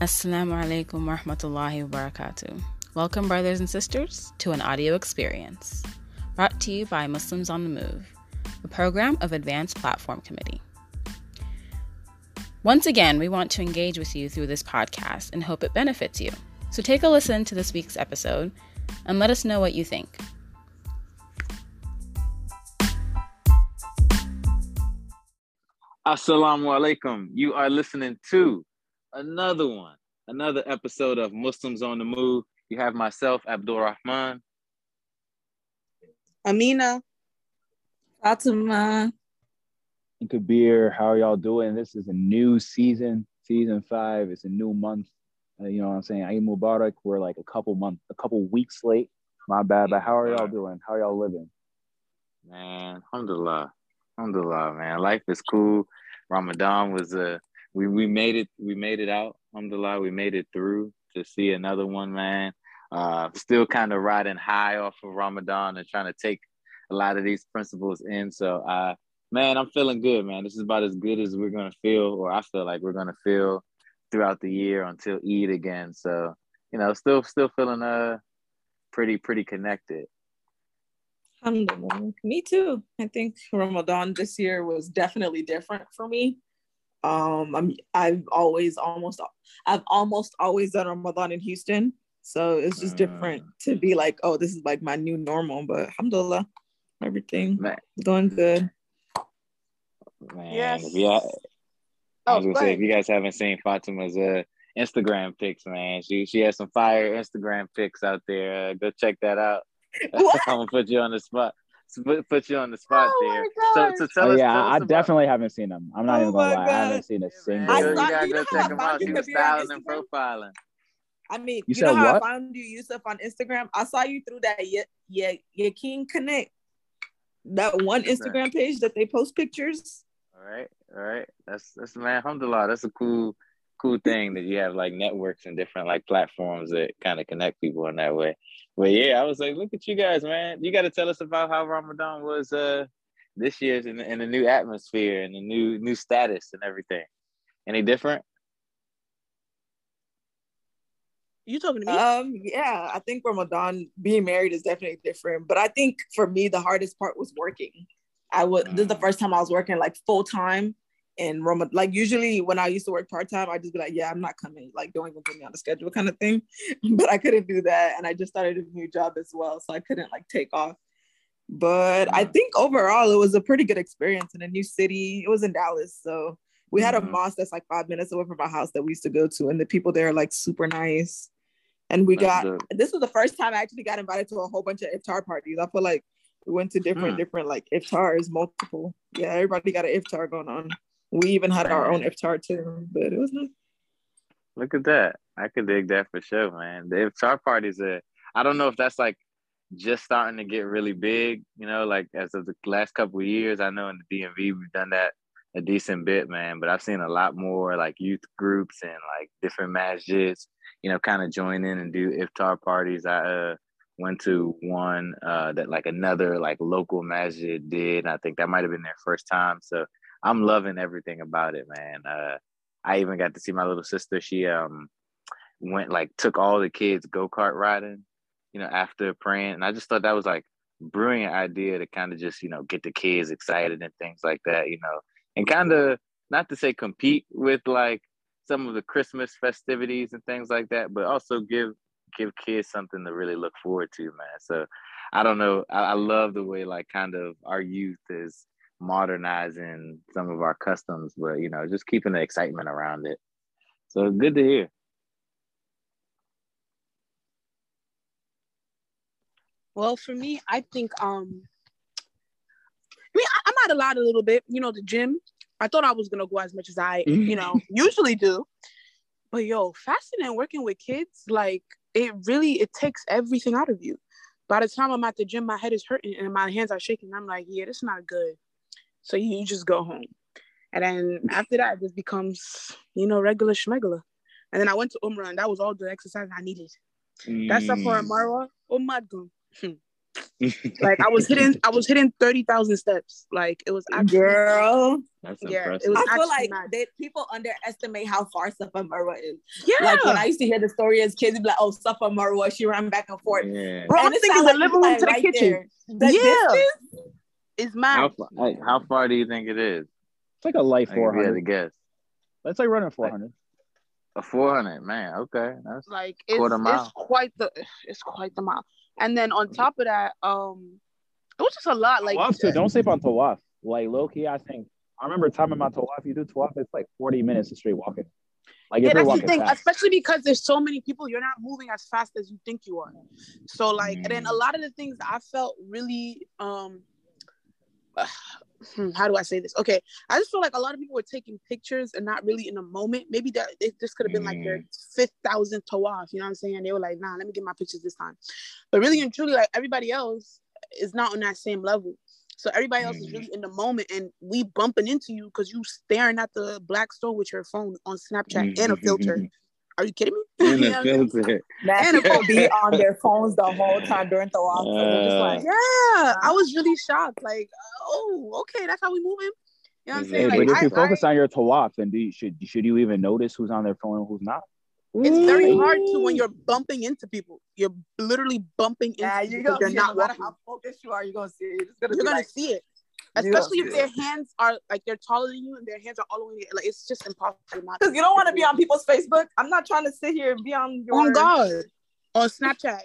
Assalamu alaikum wa rahmatullahi wa barakatuh. Welcome, brothers and sisters, to an audio experience brought to you by Muslims on the Move, a program of Advanced Platform Committee. Once again, we want to engage with you through this podcast and hope it benefits you. So take a listen to this week's episode and let us know what you think. Assalamu alaikum. You are listening to another one, another episode of Muslims on the Move. You have myself, Abdul Rahman. Amina. Fatima. And Kabir, how are y'all doing? This is a new season, season five. It's a new month. Uh, you know what I'm saying? Eid Mubarak. We're like a couple months, a couple weeks late. My bad, but how are y'all doing? How are y'all living? Man, alhamdulillah. Alhamdulillah, man. Life is cool. Ramadan was a uh, we we made it we made it out. Alhamdulillah, we made it through to see another one, man. Uh, still kind of riding high off of Ramadan and trying to take a lot of these principles in. So, uh, man, I'm feeling good, man. This is about as good as we're gonna feel, or I feel like we're gonna feel throughout the year until Eid again. So, you know, still still feeling uh pretty pretty connected. Me too. I think Ramadan this year was definitely different for me. Um, I'm I've always almost I've almost always done Ramadan in Houston, so it's just different mm. to be like, oh, this is like my new normal. But Alhamdulillah, everything Man. going good. Man, yes. If you, I oh, was gonna say if you guys haven't seen Fatima's uh Instagram pics, man, she she has some fire Instagram pics out there. Uh, go check that out. I'm gonna put you on the spot. Put, put you on the spot oh there. So, so oh, tell oh, us. Yeah, tell I, us definitely haven't seen them. I'm not oh even gonna lie. God. I haven't seen a single. I saw, you gotta go check them out. She was styling and profiling. I mean, you, you know how what? I found you, Yusuf, on Instagram? I saw you through that yeah, yeah, yeah, King Connect. That one Instagram page that they post pictures. All right, all right. That's that's man, alhamdulillah. That's a cool cool thing that you have like networks and different like platforms that kind of connect people in that way. But yeah, I was like, look at you guys, man. You got to tell us about how Ramadan was uh this year's in, in a new atmosphere and a new new status and everything. Any different? You talking to me? Um, yeah, I think Ramadan being married is definitely different. But I think for me, the hardest part was working. I was mm. this is the mm. first time I was working like full time and Roma, like usually when I used to work part time, I'd just be like, yeah, I'm not coming. Like, don't even put me on the schedule, kind of thing. But I couldn't do that, and I just started a new job as well, so I couldn't like take off. But I think overall, it was a pretty good experience in a new city. It was in Dallas, so we had a mm-hmm. mosque that's like five minutes away from my house that we used to go to, and the people there are like super nice. And we got this was the first time I actually got invited to a whole bunch of iftar parties. I feel like we went to different, hmm. different like iftars, multiple. Yeah, everybody got an iftar going on. We even had our own iftar too, but it was nice. Look at that. I could dig that for sure, man. The iftar parties are, I don't know if that's like just starting to get really big, you know, like as of the last couple of years. I know in the DMV we've done that a decent bit, man, but I've seen a lot more like youth groups and like different masjids, you know, kind of join in and do iftar parties. I uh, went to one uh, that like another like local masjid did. I think that might have been their first time. So I'm loving everything about it, man. Uh, I even got to see my little sister. She um went like took all the kids go kart riding, you know, after praying, and I just thought that was like brilliant idea to kind of just you know get the kids excited and things like that, you know, and kind of not to say compete with like some of the Christmas festivities and things like that, but also give give kids something to really look forward to, man. So I don't know. I, I love the way like kind of our youth is modernizing some of our customs, but you know, just keeping the excitement around it. So good to hear. Well, for me, I think um I mean I, I might have lied a little bit. You know, the gym. I thought I was gonna go as much as I, you know, usually do. But yo, fasting and working with kids, like it really it takes everything out of you. By the time I'm at the gym, my head is hurting and my hands are shaking. I'm like, yeah, this is not good. So you just go home. And then after that, it just becomes, you know, regular schmegula. And then I went to Umrah and that was all the exercise I needed. Mm. That's up for a Marwa. Oh my God. like I was hitting, I was hitting thirty thousand steps. Like it was actually, girl. That's yeah, impressive. It was I feel like they, people underestimate how far Safa Marwa is. Yeah. Like when I used to hear the story as kids, be like, "Oh, Safa Marwa, she ran back and forth." Yeah. Bro, I'm thinking the living room to the kitchen. The yeah. It's mad. How, like, how far do you think it is? It's like a light four hundred. I guess. Let's like running four hundred. Like, a four hundred, man. Okay, that's like it's, quarter mile. it's quite the it's quite the mile. And then on top of that, um, it was just a lot. Like Tawaf too. Don't sleep on Tawaf. Like low key, I think I remember time about Tawaf. You do Tawaf, it's like forty minutes of straight walking. Like yeah, that's the thing, fast. especially because there's so many people, you're not moving as fast as you think you are. So like, mm. and then a mm. lot of the things I felt really um how do I say this? Okay, I just feel like a lot of people were taking pictures and not really in the moment. Maybe that it just could have been mm. like their mm. fifth thousandth Tawaf. You know what I'm saying? They were like, nah, let me get my pictures this time. But really and truly, like everybody else is not on that same level. So everybody else mm. is really in the moment, and we bumping into you because you staring at the black stone with your phone on Snapchat and a filter. Are you kidding me? And a filter. and people be on their phones the whole time during the walk. So uh, like, yeah, I was really shocked. Like, oh, okay, that's how we moving. You know what I'm saying? Hey, like, but if you I, focus I, on your tawaf, then do you, should should you even notice who's on their phone and who's not? It's very hard to when you're bumping into people. You're literally bumping into yeah, you're, gonna, you're not no matter how focused you are, you're gonna see it. You're gonna, you're gonna like, see it especially if their hands are like they're taller than you and their hands are all the way like it's just impossible not because you don't want to be on people's Facebook. I'm not trying to sit here and be on oh your on God oh, on Snapchat.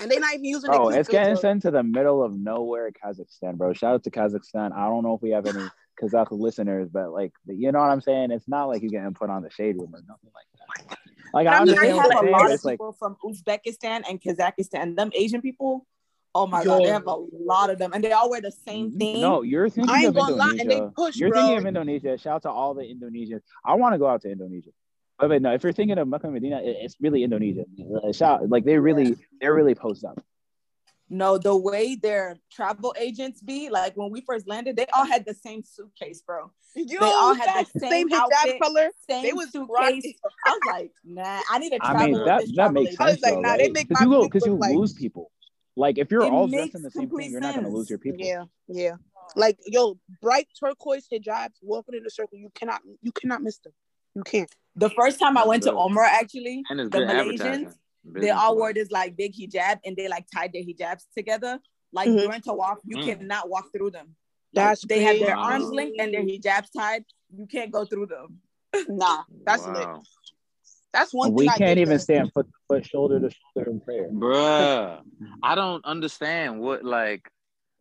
And they're not even using. Oh, it's getting sent to the middle of nowhere, Kazakhstan, bro. Shout out to Kazakhstan. I don't know if we have any Kazakh listeners, but like, you know what I'm saying? It's not like you're getting put on the shade room or nothing like that. Like I, I mean, understand. I have a lot of people like, from Uzbekistan and Kazakhstan. Them Asian people, Oh my Yo. god, they have a lot of them, and they all wear the same thing. No, you're thinking of Indonesia. Push, you're bro. thinking of Indonesia. Shout out to all the Indonesians. I want to go out to Indonesia. But no, if you're thinking of Mecca Medina, it's really Indonesia. Shout like they really, they're really post up. No, the way their travel agents be, like when we first landed, they all had the same suitcase, bro. Yo, they all had the same, same outfit, color. Same they was suitcase. I was like, nah, I need to travel. I mean, that, that makes sense. I was like, though, nah, right? they make because you, go, you like, lose people. Like if you're it all dressed in the same thing, you're not gonna lose your people. Yeah, yeah. Like yo, bright turquoise hijabs walking in a circle. You cannot, you cannot miss them. You can't. The first time I went to Umrah, actually, the Malaysians, they all wore this like big hijab and they like tied their hijabs together. Like mm-hmm. during tawaf, you mm. cannot walk through them. Like, that's they have their arms linked and their hijabs tied. You can't go through them. nah, that's wow. lit. That's one. Thing. We can't even stand foot to foot, shoulder to shoulder in prayer, bruh. I don't understand what like,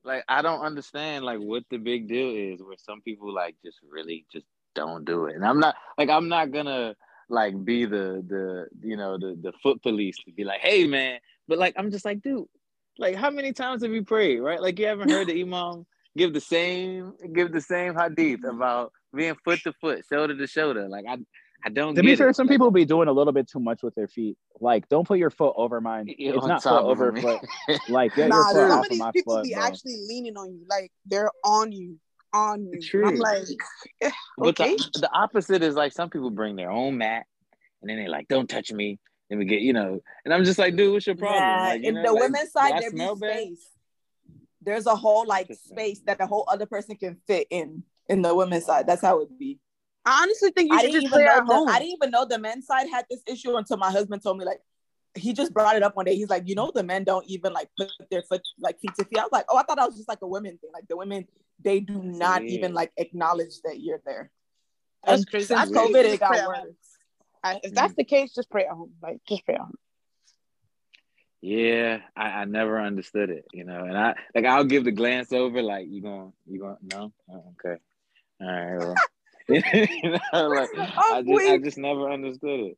like I don't understand like what the big deal is. Where some people like just really just don't do it, and I'm not like I'm not gonna like be the the you know the the foot police to be like, hey man, but like I'm just like, dude, like how many times have you prayed, right? Like you haven't heard the imam give the same give the same hadith about being foot to foot, shoulder to shoulder. Like I I don't. To be fair, some people be doing a little bit too much with their feet. Like, don't put your foot over mine. You're it's not foot over foot. Like, get nah, your foot some of these people foot, be bro. actually leaning on you. Like, they're on you, on you. True. I'm like, okay. Eh, but the, the, opposite is like some people bring their own mat, and then they're like, "Don't touch me." Then we get, you know, and I'm just like, dude, what's your problem? Yeah, like, in know, the like, women's side, there's space. There's a whole like space that a whole other person can fit in in the women's side. That's how it would be. I honestly think you I should just play at home. The, I didn't even know the men's side had this issue until my husband told me like he just brought it up one day. He's like, you know, the men don't even like put their foot like feet to feet. I was like, oh, I thought that was just like a women thing. Like the women, they do not yeah. even like acknowledge that you're there. That's and crazy. Since COVID, it got worse. I, if that's the case, just pray at home. Like just pray at home. Yeah, I, I never understood it, you know. And I like I'll give the glance over, like you going, you going, no, oh, okay, all right. Well. you know, like oh, I just, I just never understood it.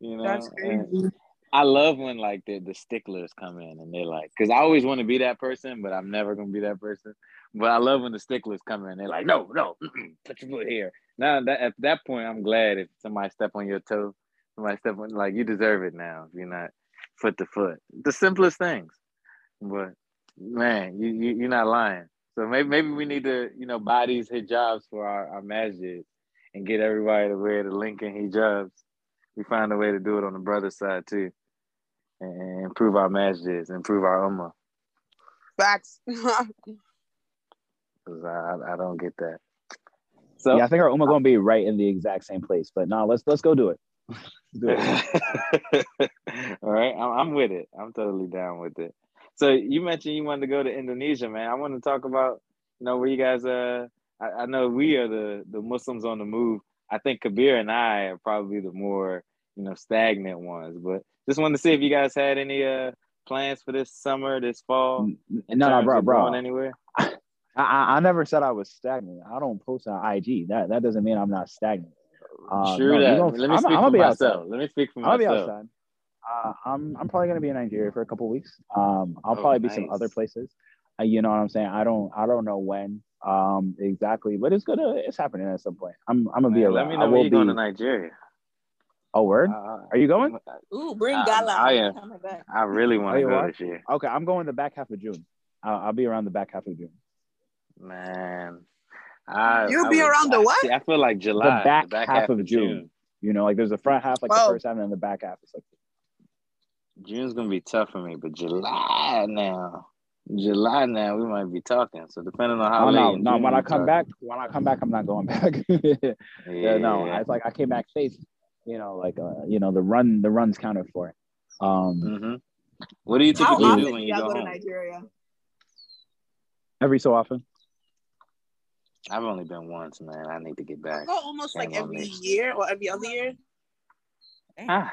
You know, That's crazy. I love when like the, the sticklers come in and they're like, because I always want to be that person, but I'm never gonna be that person. But I love when the sticklers come in. They're like, no, no, put your foot here. Now that at that point, I'm glad if somebody step on your toe, somebody step on like you deserve it now. If you're not foot to foot, the simplest things. But man, you, you you're not lying. So maybe maybe we need to, you know, buy these hijabs for our, our masjid and get everybody to wear the Lincoln hijabs. We find a way to do it on the brother side too. And improve our masjids, improve our ummah. Facts. Cause I, I don't get that. So yeah, I think our ummah gonna be right in the exact same place. But now let's let's go do it. do it. All right, I'm, I'm with it. I'm totally down with it. So you mentioned you wanted to go to Indonesia, man. I want to talk about you know where you guys uh I, I know we are the the Muslims on the move. I think Kabir and I are probably the more you know stagnant ones, but just wanted to see if you guys had any uh plans for this summer, this fall. No, no, bro, bro. Anywhere? I, I never said I was stagnant. I don't post on IG. That that doesn't mean I'm not stagnant. Uh, sure no, that. Let me I'm, speak I'm for myself. Outside. Let me speak for I'll myself. I'll be outside. Uh, I'm I'm probably gonna be in Nigeria for a couple weeks. Um, I'll oh, probably nice. be some other places. Uh, you know what I'm saying? I don't I don't know when um exactly, but it's gonna it's happening at some point. I'm I'm gonna be around. Let me know I when you're going to Nigeria. Oh, word? Uh, Are you going? Ooh, bring Gala. I, I am. I really want to go this year. Okay, I'm going the back half of June. I'll, I'll be around the back half of June. Man, I, you'll I be around the what? I feel like July. The back, the back half, half, of June. June. You know, like there's the front half, like Whoa. the first half, and then the back half is like. June's gonna be tough for me, but July now, July now, we might be talking. So depending on how. Oh, no, no. When I come talking. back, when I come back, I'm not going back. yeah, yeah, no. It's like I came back safe. You know, like uh, you know, the run, the run's counted for it. Um, mm-hmm. What do you typically do when you go, go to Nigeria? Every so often. I've only been once, man. I need to get back. Go almost like every year or every other year. Ah,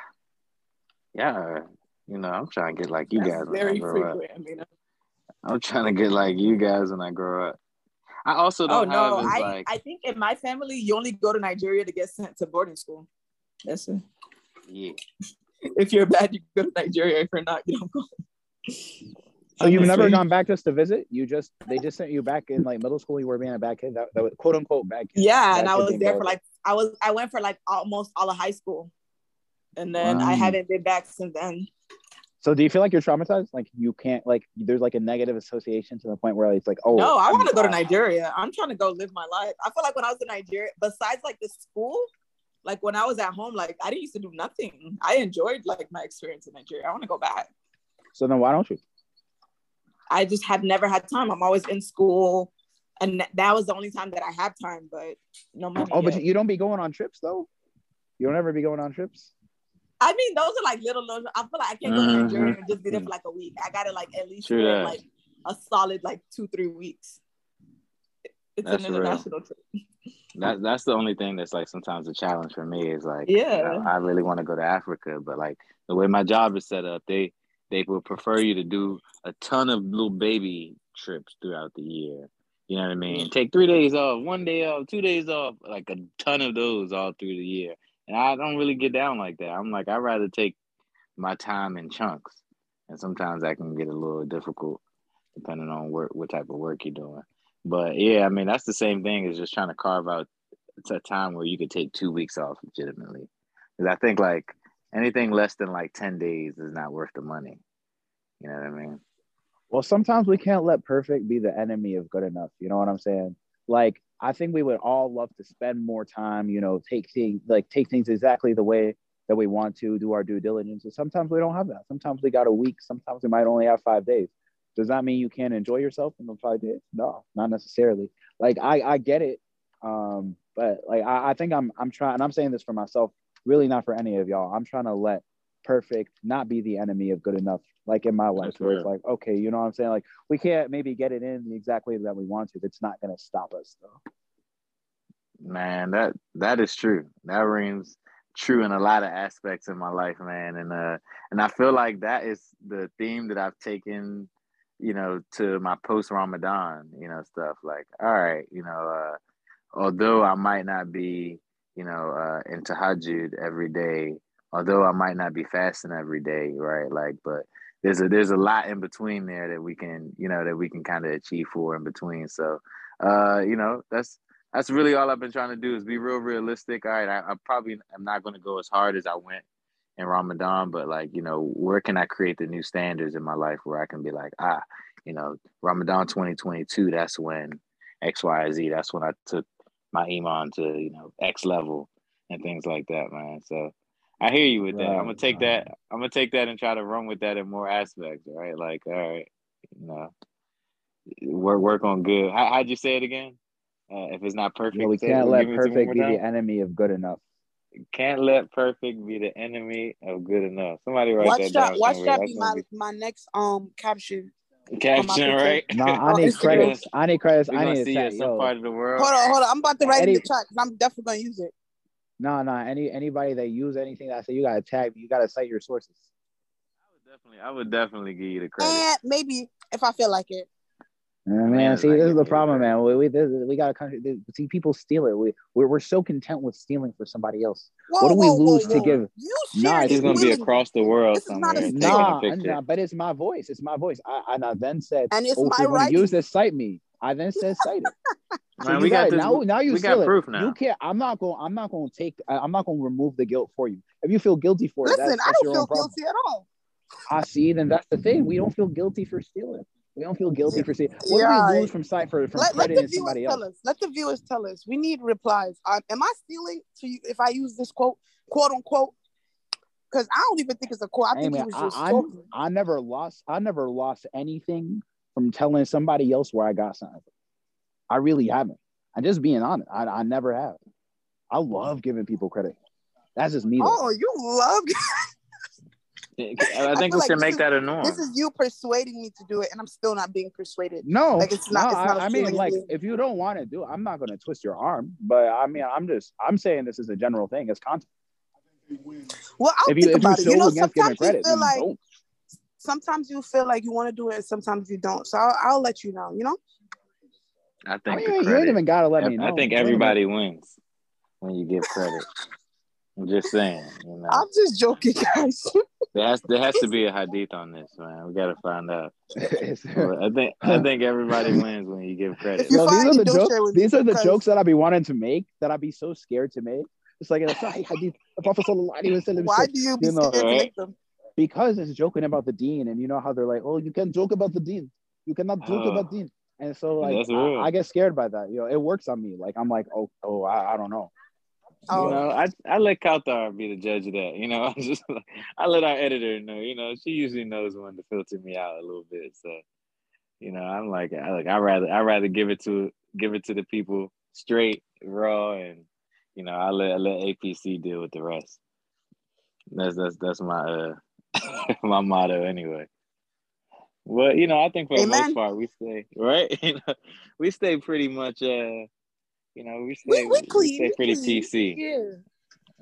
yeah. You know, I'm trying to get like you That's guys when I grow frequent. up. I mean, I'm trying to get like you guys when I grow up. I also don't. Oh no, I like... I think in my family you only go to Nigeria to get sent to boarding school. That's it. Yeah. if you're bad, you go to Nigeria. If you're not, you don't go. So you've never gone back just to visit? You just they just sent you back in like middle school. You were being a bad kid, that, that was quote unquote bad kid. Yeah, bad and I was there for like I was I went for like almost all of high school, and then um, I haven't been back since then. So do you feel like you're traumatized? Like you can't like there's like a negative association to the point where it's like oh no, I want to go to Nigeria. I'm trying to go live my life. I feel like when I was in Nigeria, besides like the school, like when I was at home, like I didn't used to do nothing. I enjoyed like my experience in Nigeria. I want to go back. So then why don't you? I just have never had time. I'm always in school, and that was the only time that I have time. But no money. Oh, yet. but you don't be going on trips though. You don't ever be going on trips. I mean, those are like little, little. I feel like I can't go mm-hmm. to Nigeria and just be there for like a week. I gotta like at least like a solid like two, three weeks. It's that's an international real. trip. That that's the only thing that's like sometimes a challenge for me is like yeah, you know, I really want to go to Africa, but like the way my job is set up, they they will prefer you to do a ton of little baby trips throughout the year. You know what I mean? Take three days off, one day off, two days off, like a ton of those all through the year. And I don't really get down like that. I'm like, I'd rather take my time in chunks. And sometimes that can get a little difficult depending on work, what type of work you're doing. But yeah, I mean, that's the same thing as just trying to carve out a time where you could take two weeks off legitimately. Because I think like anything less than like 10 days is not worth the money. You know what I mean? Well, sometimes we can't let perfect be the enemy of good enough. You know what I'm saying? Like, I think we would all love to spend more time, you know, take things like take things exactly the way that we want to, do our due diligence. And sometimes we don't have that. Sometimes we got a week. Sometimes we might only have five days. Does that mean you can't enjoy yourself in the five days? No, not necessarily. Like I, I get it. Um, but like I, I think I'm I'm trying and I'm saying this for myself really not for any of y'all. I'm trying to let perfect not be the enemy of good enough, like in my life, That's where it's like, okay, you know what I'm saying? Like, we can't maybe get it in the exact way that we want to. That's not going to stop us, though. Man, that that is true. That rings true in a lot of aspects in my life, man. And uh, and I feel like that is the theme that I've taken, you know, to my post Ramadan, you know, stuff like, all right, you know, uh, although I might not be you know, uh, in tahajjud every day. Although I might not be fasting every day, right? Like, but there's a there's a lot in between there that we can, you know, that we can kind of achieve for in between. So, uh, you know, that's that's really all I've been trying to do is be real realistic. All right, I, I probably am not going to go as hard as I went in Ramadan, but like, you know, where can I create the new standards in my life where I can be like, ah, you know, Ramadan 2022, that's when X, Y, Z, that's when I took my iman to you know X level and things like that, man. So I hear you with right, that. I'm gonna take right. that. I'm gonna take that and try to run with that in more aspects, right? Like, all right, you know, work work on good. How, how'd you say it again? Uh, if it's not perfect, we can't let perfect be the enemy of good enough. Can't let perfect be the enemy of good enough. Somebody write watch that, that down. Watch that be my, be... my next um caption. Caption, right? No, I need credits. I need credits. I need to see some part of the world. Hold on, hold on. I'm about to write Eddie... in the chat because I'm definitely gonna use it. No, no. Any anybody that use anything that I say, you gotta tag me. You gotta cite your sources. I would definitely, I would definitely give you the credit. And maybe if I feel like it. Man, man see, this is the problem, man. We we, this, we got a country. See, people steal it. We we're, we're so content with stealing for somebody else. Whoa, what do we whoa, lose whoa, to give? You nah, it's gonna be across the world somewhere. Nah, nah, but it's my voice. It's my voice. I, and I then said, and it's oh, my right. Use this, cite me. I then said, cite it. So Man, we got, got now. Now you we got proof it. now. You can't. I'm not going. I'm not going to take. I'm not going to remove the guilt for you. If you feel guilty for Listen, it, Listen, I don't feel guilty at all. I see. Then that's the thing. We don't feel guilty for stealing. We don't feel guilty for stealing. What yeah, do we lose from sight for from let, crediting let somebody else? Us, let the viewers tell us. We need replies. Um, am I stealing to you if I use this quote, quote unquote? Because I don't even think it's a quote. I hey, think man, it was just. I, I never lost. I never lost anything from telling somebody else where I got something. I really haven't. I'm just being honest. I, I never have. I love giving people credit. That's just me. Though. Oh, you love. I think I we like should make is, that a norm. This is you persuading me to do it, and I'm still not being persuaded. No, like it's not. No, it's not I, I mean, like if you don't want to do it, I'm not going to twist your arm. But I mean, I'm just I'm saying this is a general thing. It's content. Well, I'll if you, think about it. You know, sometimes credit, you feel like don't. Sometimes you feel like you want to do it, and sometimes you don't. So I'll, I'll let you know. You know. I oh, think I mean, you ain't even gotta let me know. I think everybody wins when you give credit. I'm just saying, you know. I'm just joking, guys. there has there has to be a hadith on this, man. We gotta find out. I think I think everybody wins when you give credit. You Yo, these are the jokes. These are the jokes that I'd be wanting to make that I'd be so scared to make. It's like it's like hadith. The Prophet sallallahu alaihi wasallam. Why do you be you know, scared right? to make them? Because it's joking about the deen, and you know how they're like, oh, you can joke about the deen, You cannot joke oh. about deen, And so like I, I, get scared by that. You know, it works on me. Like I'm like, oh, oh, I, I don't know. Oh. You know, I, I let Kautar be the judge of that. You know, I just I let our editor know. You know, she usually knows when to filter me out a little bit. So, you know, I'm like, I like I rather I rather give it to give it to the people straight, raw, and you know, I let I let APC deal with the rest. That's that's that's my uh my motto anyway. Well, you know, I think for Amen. the most part we stay right. you know, we stay pretty much uh you know, we stay, we, we, we stay pretty PC. Yeah.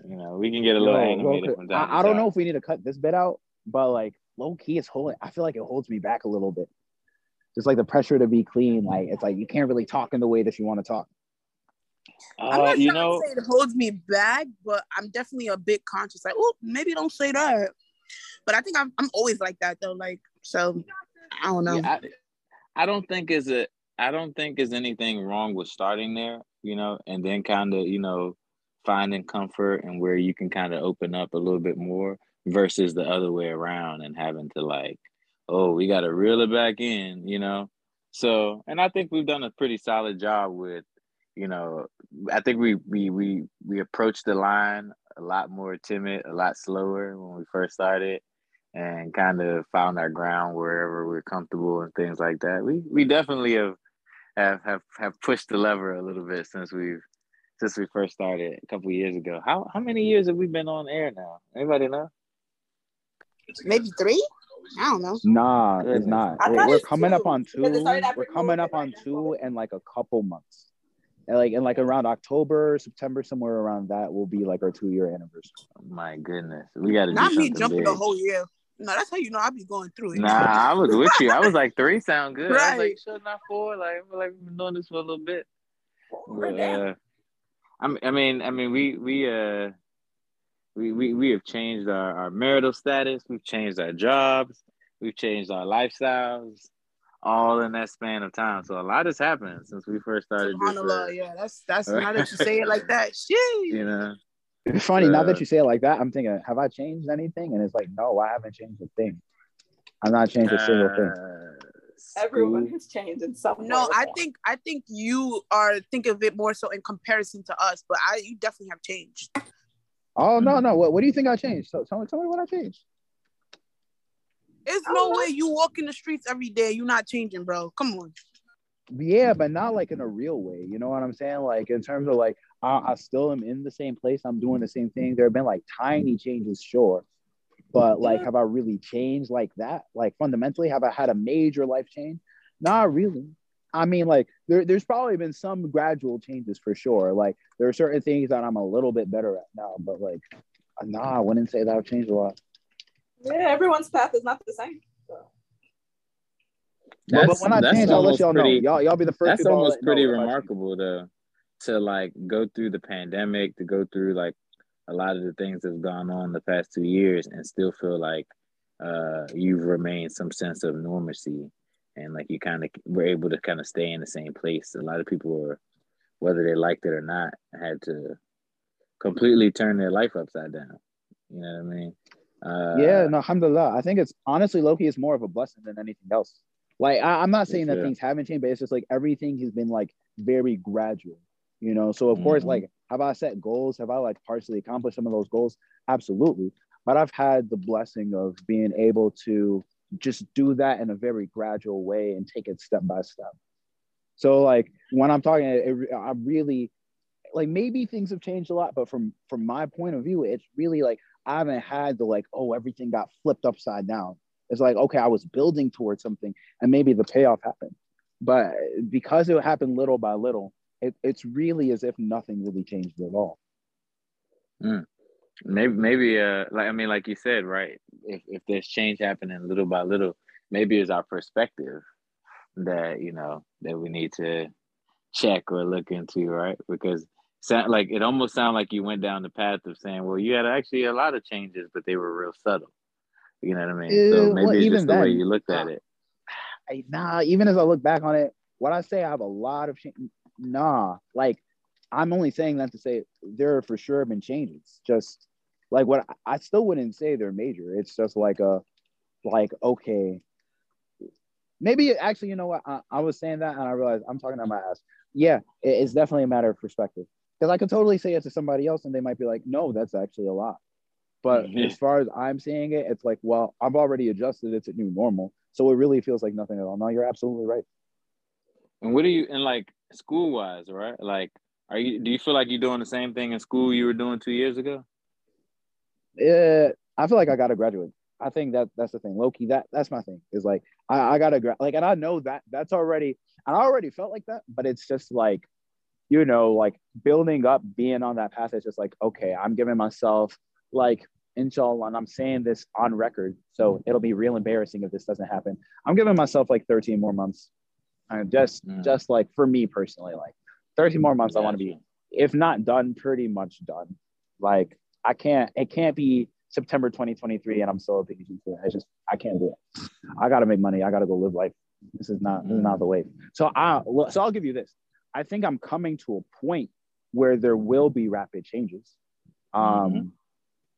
You know, we can get a little Yo, animated from I, I don't know if we need to cut this bit out, but like low key, it's holding. I feel like it holds me back a little bit. Just like the pressure to be clean, like it's like you can't really talk in the way that you want to talk. Uh, I'm not you know, to say it holds me back, but I'm definitely a bit conscious. Like, oh, maybe don't say that. But I think I'm I'm always like that though. Like, so I don't know. Yeah, I, I don't think is a I don't think is anything wrong with starting there you know, and then kind of, you know, finding comfort and where you can kind of open up a little bit more versus the other way around and having to like, oh, we got to reel it back in, you know. So, and I think we've done a pretty solid job with, you know, I think we we we we approached the line a lot more timid, a lot slower when we first started and kind of found our ground wherever we're comfortable and things like that. We we definitely have have have have pushed the lever a little bit since we've since we first started a couple years ago. How how many years have we been on air now? Anybody know? Maybe three. I don't know. Nah, it's not. We're, we're coming two. up on two. We're coming up on two in like a couple months. And like in like around October, September, somewhere around that will be like our two year anniversary. Oh my goodness, we got to not me jumping big. the whole year. No, that's how you know I be going through it. Nah, I was with you. I was like three sound good. Right. I was like, sure, not four. Like, we're like we've been doing this for a little bit. But, uh, I mean, I mean, we we uh we we we have changed our, our marital status. We've changed our jobs. We've changed our lifestyles, all in that span of time. So a lot has happened since we first started. This, uh, yeah, that's that's now that you say it like that. Shit. You know. It's funny uh, now that you say it like that. I'm thinking, have I changed anything? And it's like, no, I haven't changed a thing. I'm not changed a single thing. Uh, Everyone has changed in some. No, I think I think you are think of it more so in comparison to us, but I you definitely have changed. Oh no no! What, what do you think I changed? So tell me tell me what I changed. There's no way you walk in the streets every day. You're not changing, bro. Come on. yeah, but not like in a real way. You know what I'm saying? Like in terms of like I, I still am in the same place. I'm doing the same thing. There have been like tiny changes, sure, but like mm-hmm. have I really changed like that? Like fundamentally, have I had a major life change? Not really. I mean, like there, there's probably been some gradual changes for sure. Like there are certain things that I'm a little bit better at now, but like, nah, I wouldn't say that I've changed a lot. Yeah, everyone's path is not the same. So. Well, but when I change, I'll let y'all pretty, know. Y'all, y'all be the first. That's almost pretty remarkable to to like go through the pandemic, to go through like a lot of the things that's gone on the past two years, and still feel like uh, you've remained some sense of normalcy, and like you kind of were able to kind of stay in the same place. A lot of people were, whether they liked it or not, had to completely turn their life upside down. You know what I mean? Uh, yeah, no, alhamdulillah. I think it's honestly low key is more of a blessing than anything else. Like I, am not saying that things haven't changed, but it's just like everything has been like very gradual, you know. So of mm-hmm. course, like have I set goals? Have I like partially accomplished some of those goals? Absolutely. But I've had the blessing of being able to just do that in a very gradual way and take it step by step. So like when I'm talking, it, I really like maybe things have changed a lot, but from from my point of view, it's really like I haven't had the like oh everything got flipped upside down. It's like, okay, I was building towards something and maybe the payoff happened. But because it happened little by little, it, it's really as if nothing really changed at all. Mm. Maybe, maybe, uh, like I mean, like you said, right? If if there's change happening little by little, maybe it's our perspective that you know that we need to check or look into, right? Because sound like it almost sounded like you went down the path of saying, well, you had actually a lot of changes, but they were real subtle. You know what I mean? So maybe well, it's just the then, way you looked at uh, it. I, nah, even as I look back on it, what I say I have a lot of change. Nah, like I'm only saying that to say there for sure have been changes. Just like what I still wouldn't say they're major. It's just like a like okay. Maybe actually, you know what? I, I was saying that and I realized I'm talking on my ass. Yeah, it, it's definitely a matter of perspective. Because I could totally say it to somebody else and they might be like, no, that's actually a lot. But mm-hmm. as far as I'm seeing it, it's like, well, I've already adjusted. It's a new normal. So it really feels like nothing at all. No, you're absolutely right. And what do you, and like school wise, right? Like, are you, do you feel like you're doing the same thing in school you were doing two years ago? Yeah, I feel like I got to graduate. I think that that's the thing. low key, that that's my thing. Is like I, I gotta gra- like, and I know that that's already, and I already felt like that, but it's just like, you know, like building up, being on that path. It's just like, okay, I'm giving myself like inshallah, and I'm saying this on record, so it'll be real embarrassing if this doesn't happen. I'm giving myself like 13 more months. I'm just mm. just like for me personally, like 13 more months, I want to be, if not done, pretty much done. Like I can't, it can't be September 2023 and I'm still a student. I just I can't do it. I gotta make money. I gotta go live life. This is not this is not the way. So I so I'll give you this. I think I'm coming to a point where there will be rapid changes. Um, mm-hmm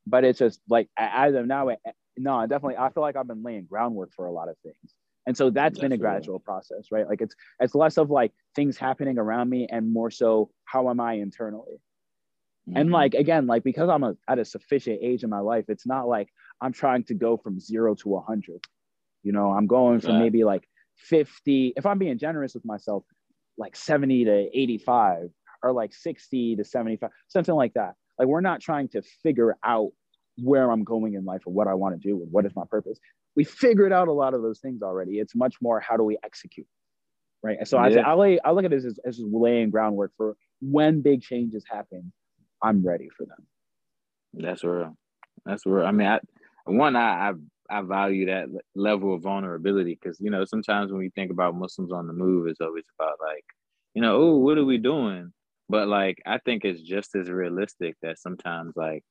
but it's just like as of now, no, definitely, I feel like I've been laying groundwork for a lot of things. And so that's definitely. been a gradual process, right? Like it's it's less of like things happening around me and more so how am I internally. Mm-hmm. And like again, like because I'm a, at a sufficient age in my life, it's not like I'm trying to go from zero to a hundred. You know, I'm going from maybe like 50, if I'm being generous with myself, like 70 to 85 or like 60 to 75, something like that. Like we're not trying to figure out where I'm going in life or what I want to do and what is my purpose. We figured out a lot of those things already. It's much more how do we execute, right? And so yeah. I, I, lay, I look at this as, as laying groundwork for when big changes happen. I'm ready for them. That's real. That's real. I mean, I, one, I, I I value that level of vulnerability because you know sometimes when we think about Muslims on the move, it's always about like, you know, oh, what are we doing? But like, I think it's just as realistic that sometimes like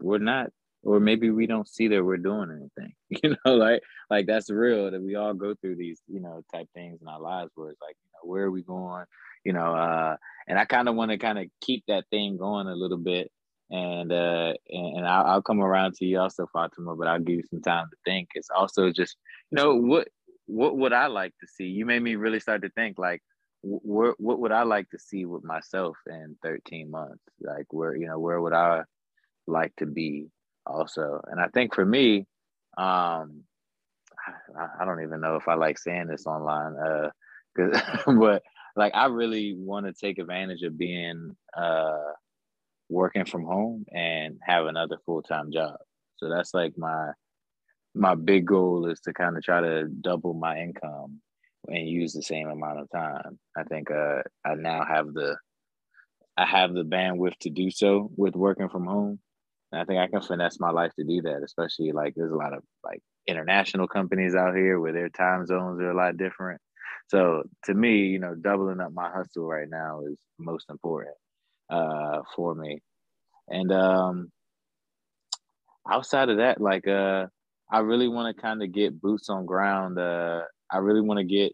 we're not, or maybe we don't see that we're doing anything. You know, like like that's real that we all go through these you know type things in our lives where it's like, you know, where are we going? You know, uh, and I kind of want to kind of keep that thing going a little bit. And uh, and, I'll, I'll come around to you also, Fatima, but I'll give you some time to think. It's also just, you know, what what would I like to see? You made me really start to think like what what would I like to see with myself in 13 months? Like where you know where would I like to be also? And I think for me, um, I, I don't even know if I like saying this online. Uh, because but like I really want to take advantage of being uh working from home and have another full time job. So that's like my my big goal is to kind of try to double my income and use the same amount of time. I think uh, I now have the I have the bandwidth to do so with working from home. And I think I can finesse my life to do that, especially like there's a lot of like international companies out here where their time zones are a lot different. So to me, you know, doubling up my hustle right now is most important uh, for me. And um, outside of that, like uh, I really want to kind of get boots on ground. Uh, I really want to get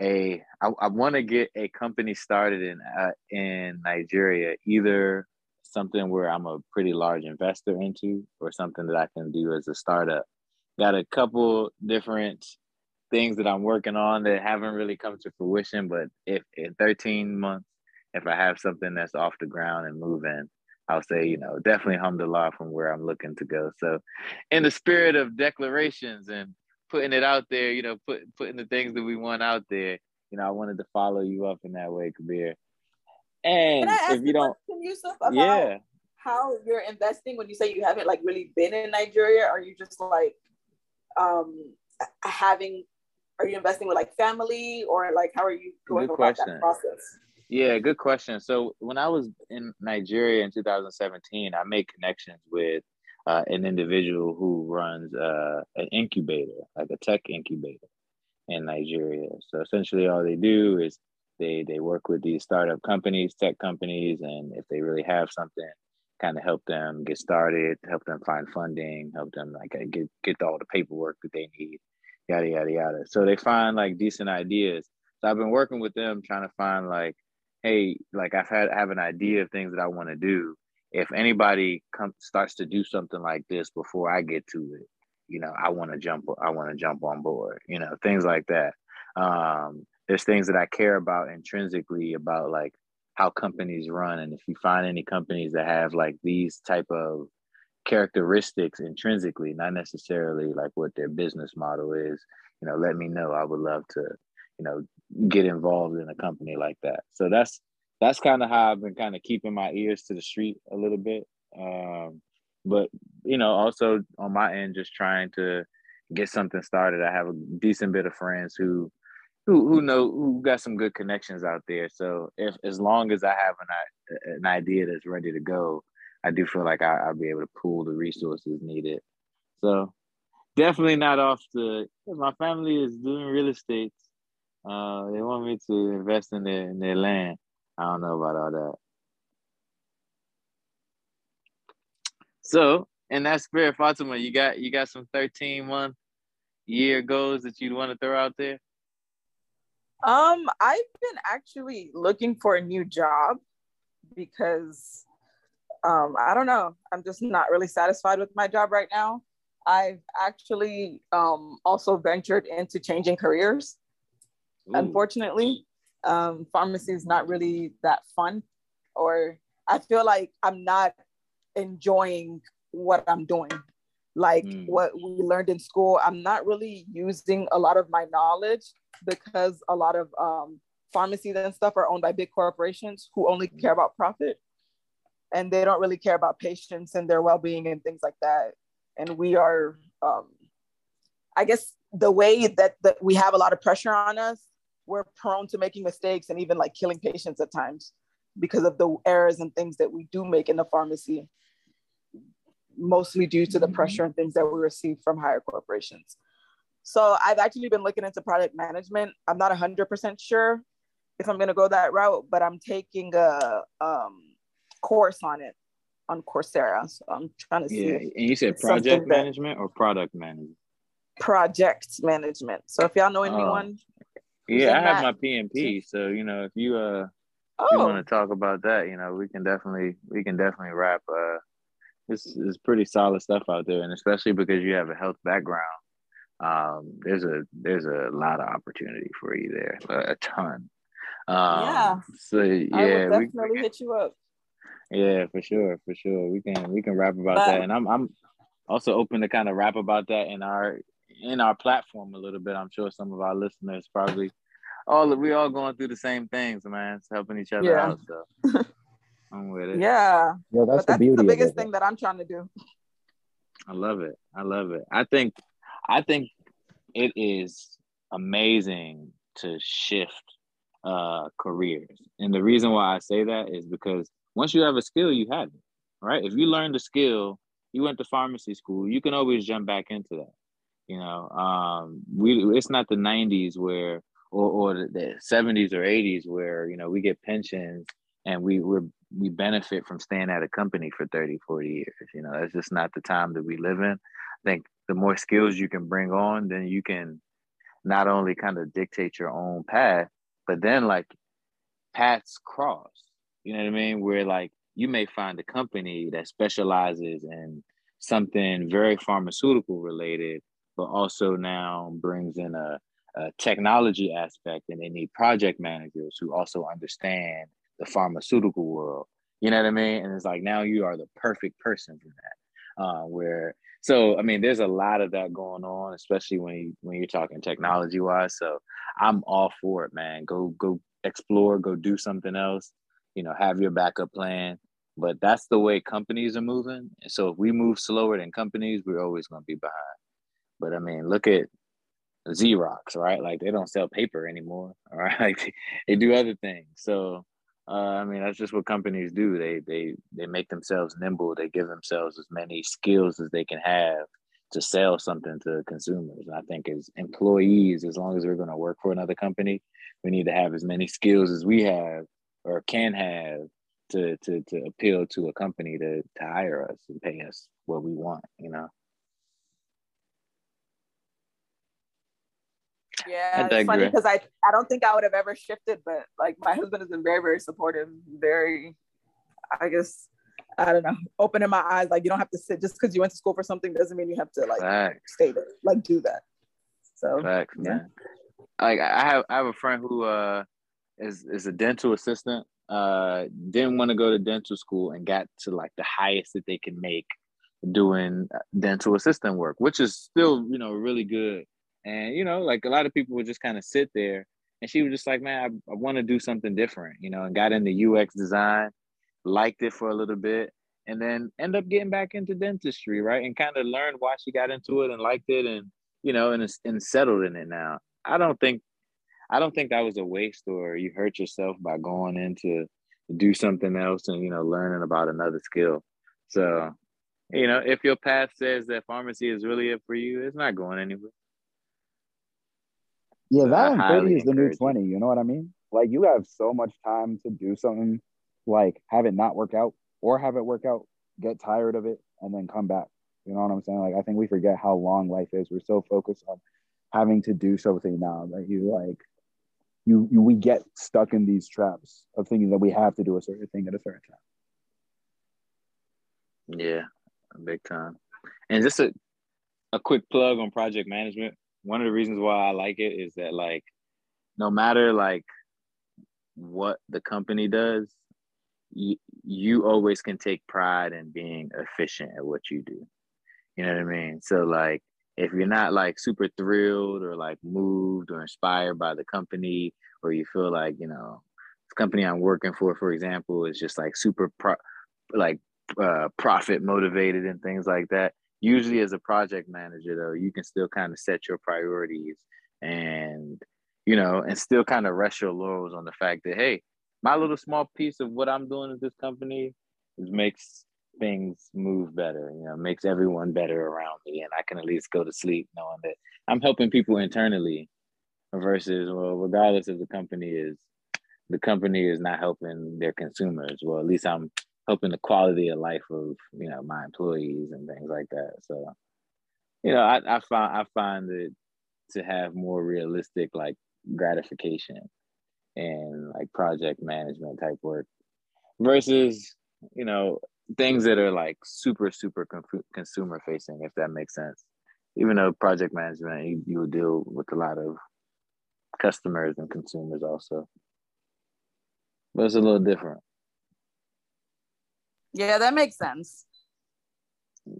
a. I, I want to get a company started in uh, in Nigeria, either something where I'm a pretty large investor into, or something that I can do as a startup. Got a couple different things that I'm working on that haven't really come to fruition, but if in 13 months, if I have something that's off the ground and moving, I'll say, you know, definitely alhamdulillah from where I'm looking to go. So, in the spirit of declarations and putting it out there, you know, put, putting the things that we want out there, you know, I wanted to follow you up in that way, Kabir. And if you don't, Yusuf, about yeah, how you're investing when you say you haven't like really been in Nigeria, are you just like um having? Are you investing with like family or like how are you going Good about question. that process? Yeah, good question. So when I was in Nigeria in 2017, I made connections with uh, an individual who runs uh, an incubator, like a tech incubator in Nigeria. So essentially, all they do is they they work with these startup companies, tech companies, and if they really have something, kind of help them get started, help them find funding, help them like uh, get get all the paperwork that they need, yada yada yada. So they find like decent ideas. So I've been working with them trying to find like hey, like I've had have an idea of things that I want to do. If anybody comes starts to do something like this before I get to it, you know, I want to jump. I want to jump on board. You know, things like that. Um, there's things that I care about intrinsically about like how companies run, and if you find any companies that have like these type of characteristics intrinsically, not necessarily like what their business model is, you know, let me know. I would love to you know get involved in a company like that. So that's that's kind of how i've been kind of keeping my ears to the street a little bit. Um, but you know also on my end just trying to get something started. I have a decent bit of friends who who who know who got some good connections out there. So if as long as i have an, an idea that's ready to go i do feel like I, i'll be able to pool the resources needed. So definitely not off the my family is doing real estate uh, they want me to invest in their in their land. I don't know about all that. So, in that spirit, Fatima, you got you got some 13 month year goals that you'd want to throw out there? Um, I've been actually looking for a new job because um, I don't know. I'm just not really satisfied with my job right now. I've actually um, also ventured into changing careers. Ooh. Unfortunately, um, pharmacy is not really that fun, or I feel like I'm not enjoying what I'm doing. Like mm. what we learned in school, I'm not really using a lot of my knowledge because a lot of um, pharmacies and stuff are owned by big corporations who only mm. care about profit and they don't really care about patients and their well-being and things like that and we are um, i guess the way that, that we have a lot of pressure on us we're prone to making mistakes and even like killing patients at times because of the errors and things that we do make in the pharmacy, mostly due to the mm-hmm. pressure and things that we receive from higher corporations. So I've actually been looking into product management. I'm not 100% sure if I'm going to go that route, but I'm taking a um, course on it on Coursera. So I'm trying to see. Yeah, and you said project management or product management? Project management. So if y'all know oh. anyone yeah, I have my PMP. So you know, if you uh, oh. you want to talk about that, you know, we can definitely we can definitely wrap. Uh, this is pretty solid stuff out there, and especially because you have a health background, um, there's a there's a lot of opportunity for you there, a, a ton. Um, yeah. So yeah, I will definitely we, hit you up. Yeah, for sure, for sure. We can we can rap about but, that, and I'm I'm also open to kind of rap about that in our in our platform a little bit. I'm sure some of our listeners probably all we all going through the same things, man. It's helping each other yeah. out. So I'm with it. Yeah. Yeah, that's but the that's beauty. The biggest thing that I'm trying to do. I love it. I love it. I think I think it is amazing to shift uh careers. And the reason why I say that is because once you have a skill, you have it. Right? If you learn the skill, you went to pharmacy school, you can always jump back into that. You know, um, we it's not the '90s where or, or the 70s or 80s where you know we get pensions and we we we benefit from staying at a company for 30 40 years. You know that's just not the time that we live in. I think the more skills you can bring on then you can not only kind of dictate your own path but then like paths cross. You know what i mean? Where like you may find a company that specializes in something very pharmaceutical related but also now brings in a, a technology aspect and they need project managers who also understand the pharmaceutical world. You know what I mean? And it's like now you are the perfect person for that. Uh, where so I mean, there's a lot of that going on, especially when you, when you're talking technology wise. So I'm all for it, man. Go go explore, go do something else. You know, have your backup plan. But that's the way companies are moving. So if we move slower than companies, we're always going to be behind. But I mean, look at Xerox, right? Like they don't sell paper anymore, all right? They do other things. So uh, I mean, that's just what companies do. They they they make themselves nimble. They give themselves as many skills as they can have to sell something to consumers. And I think as employees, as long as we're going to work for another company, we need to have as many skills as we have or can have to to to appeal to a company to to hire us and pay us what we want. You know. Yeah, it's funny because I I don't think I would have ever shifted, but like my husband has been very very supportive, very, I guess I don't know, opening my eyes. Like you don't have to sit just because you went to school for something doesn't mean you have to like Facts. stay there, like do that. So Facts, yeah. man. Like I have I have a friend who uh is is a dental assistant. Uh, didn't want to go to dental school and got to like the highest that they can make doing dental assistant work, which is still you know really good and, you know, like a lot of people would just kind of sit there. And she was just like, man, I, I want to do something different, you know, and got into UX design, liked it for a little bit, and then end up getting back into dentistry, right? And kind of learned why she got into it and liked it and, you know, and, and settled in it now. I don't think, I don't think that was a waste or you hurt yourself by going into do something else and, you know, learning about another skill. So, you know, if your path says that pharmacy is really it for you, it's not going anywhere. Yeah, that and 30 is the new 20. You know what I mean? Like you have so much time to do something, like have it not work out or have it work out, get tired of it, and then come back. You know what I'm saying? Like I think we forget how long life is. We're so focused on having to do something now that you like you, you we get stuck in these traps of thinking that we have to do a certain thing at a certain time. Yeah, big time. And just a a quick plug on project management one of the reasons why I like it is that like no matter like what the company does, you, you always can take pride in being efficient at what you do. You know what I mean? So like if you're not like super thrilled or like moved or inspired by the company or you feel like, you know, the company I'm working for, for example, is just like super pro- like uh, profit motivated and things like that, usually as a project manager though you can still kind of set your priorities and you know and still kind of rest your laurels on the fact that hey my little small piece of what i'm doing at this company makes things move better you know makes everyone better around me and i can at least go to sleep knowing that i'm helping people internally versus well regardless of the company is the company is not helping their consumers. Well at least i'm helping the quality of life of you know my employees and things like that. So, you know, I, I find I find it to have more realistic like gratification and like project management type work versus you know things that are like super super consumer facing if that makes sense. Even though project management you, you deal with a lot of customers and consumers also. But it's a little different yeah, that makes sense.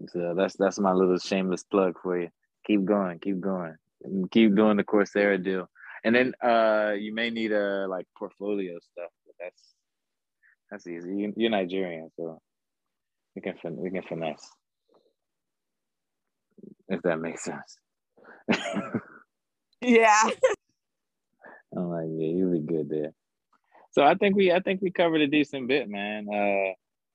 So that's that's my little shameless plug for you. Keep going, keep going, keep doing the Coursera deal. And then uh, you may need a like portfolio stuff, but that's that's easy. You, you're Nigerian, so we can fin- we can finesse if that makes sense. yeah. I'm like, yeah, you'll be good there. So I think we I think we covered a decent bit, man. Uh,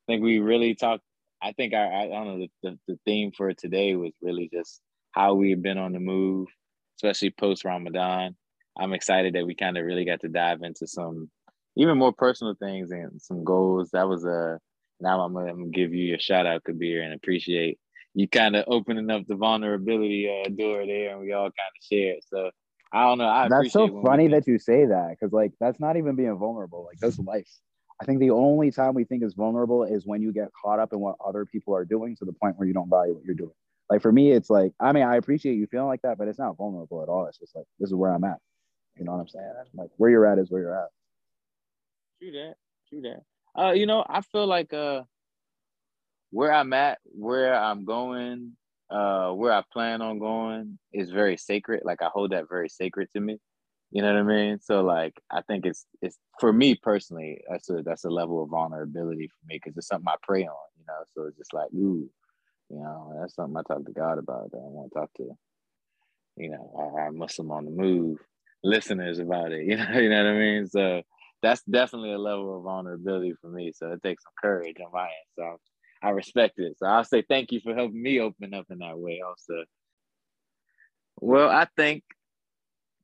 think we really talked. I think our I, don't know the, the, the theme for today was really just how we've been on the move, especially post Ramadan. I'm excited that we kind of really got to dive into some even more personal things and some goals. That was a now I'm gonna, I'm gonna give you a shout out, Kabir, and appreciate you kind of opening up the vulnerability uh, door there, and we all kind of share it. So I don't know. I that's so funny that you say that because like that's not even being vulnerable. Like that's life. I think the only time we think is vulnerable is when you get caught up in what other people are doing to the point where you don't value what you're doing. Like for me, it's like I mean I appreciate you feeling like that, but it's not vulnerable at all. It's just like this is where I'm at. You know what I'm saying? Like where you're at is where you're at. True that. True that. Uh, you know, I feel like uh, where I'm at, where I'm going, uh, where I plan on going is very sacred. Like I hold that very sacred to me. You know what I mean? So like I think it's it's for me personally, that's a that's a level of vulnerability for me because it's something I pray on, you know. So it's just like, ooh, you know, that's something I talk to God about that I want to talk to, you know, our, Muslim on the move listeners about it. You know, you know what I mean? So that's definitely a level of vulnerability for me. So it takes some courage on my end. So I respect it. So I'll say thank you for helping me open up in that way also. Well, I think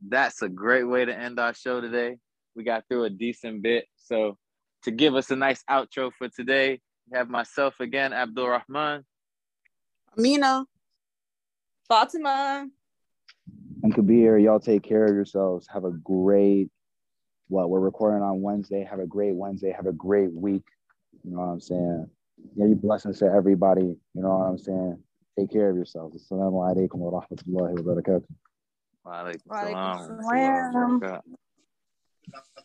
that's a great way to end our show today. We got through a decent bit. So to give us a nice outro for today, we have myself again, Abdul Rahman. Amina. Fatima. And Kabir, y'all take care of yourselves. Have a great, what, we're recording on Wednesday. Have a great Wednesday. Have a great week. You know what I'm saying? Yeah, you blessings to everybody. You know what I'm saying? Take care of yourselves. Assalamu alaikum wa rahmatullahi wa barakatuh. Wa alaikum salam.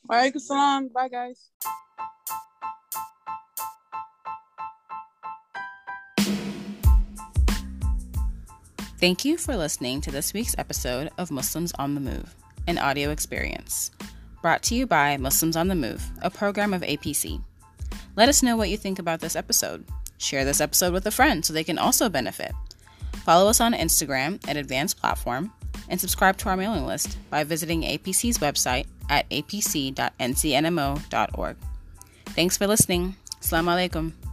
Wa alaikum salam. Bye, guys. Thank you for listening to this week's episode of Muslims on the Move, an audio experience. Brought to you by Muslims on the Move, a program of APC. Let us know what you think about this episode. Share this episode with a friend so they can also benefit. Follow us on Instagram at Advanced Platform and subscribe to our mailing list by visiting APC's website at apc.ncnmo.org. Thanks for listening. Assalamu alaikum.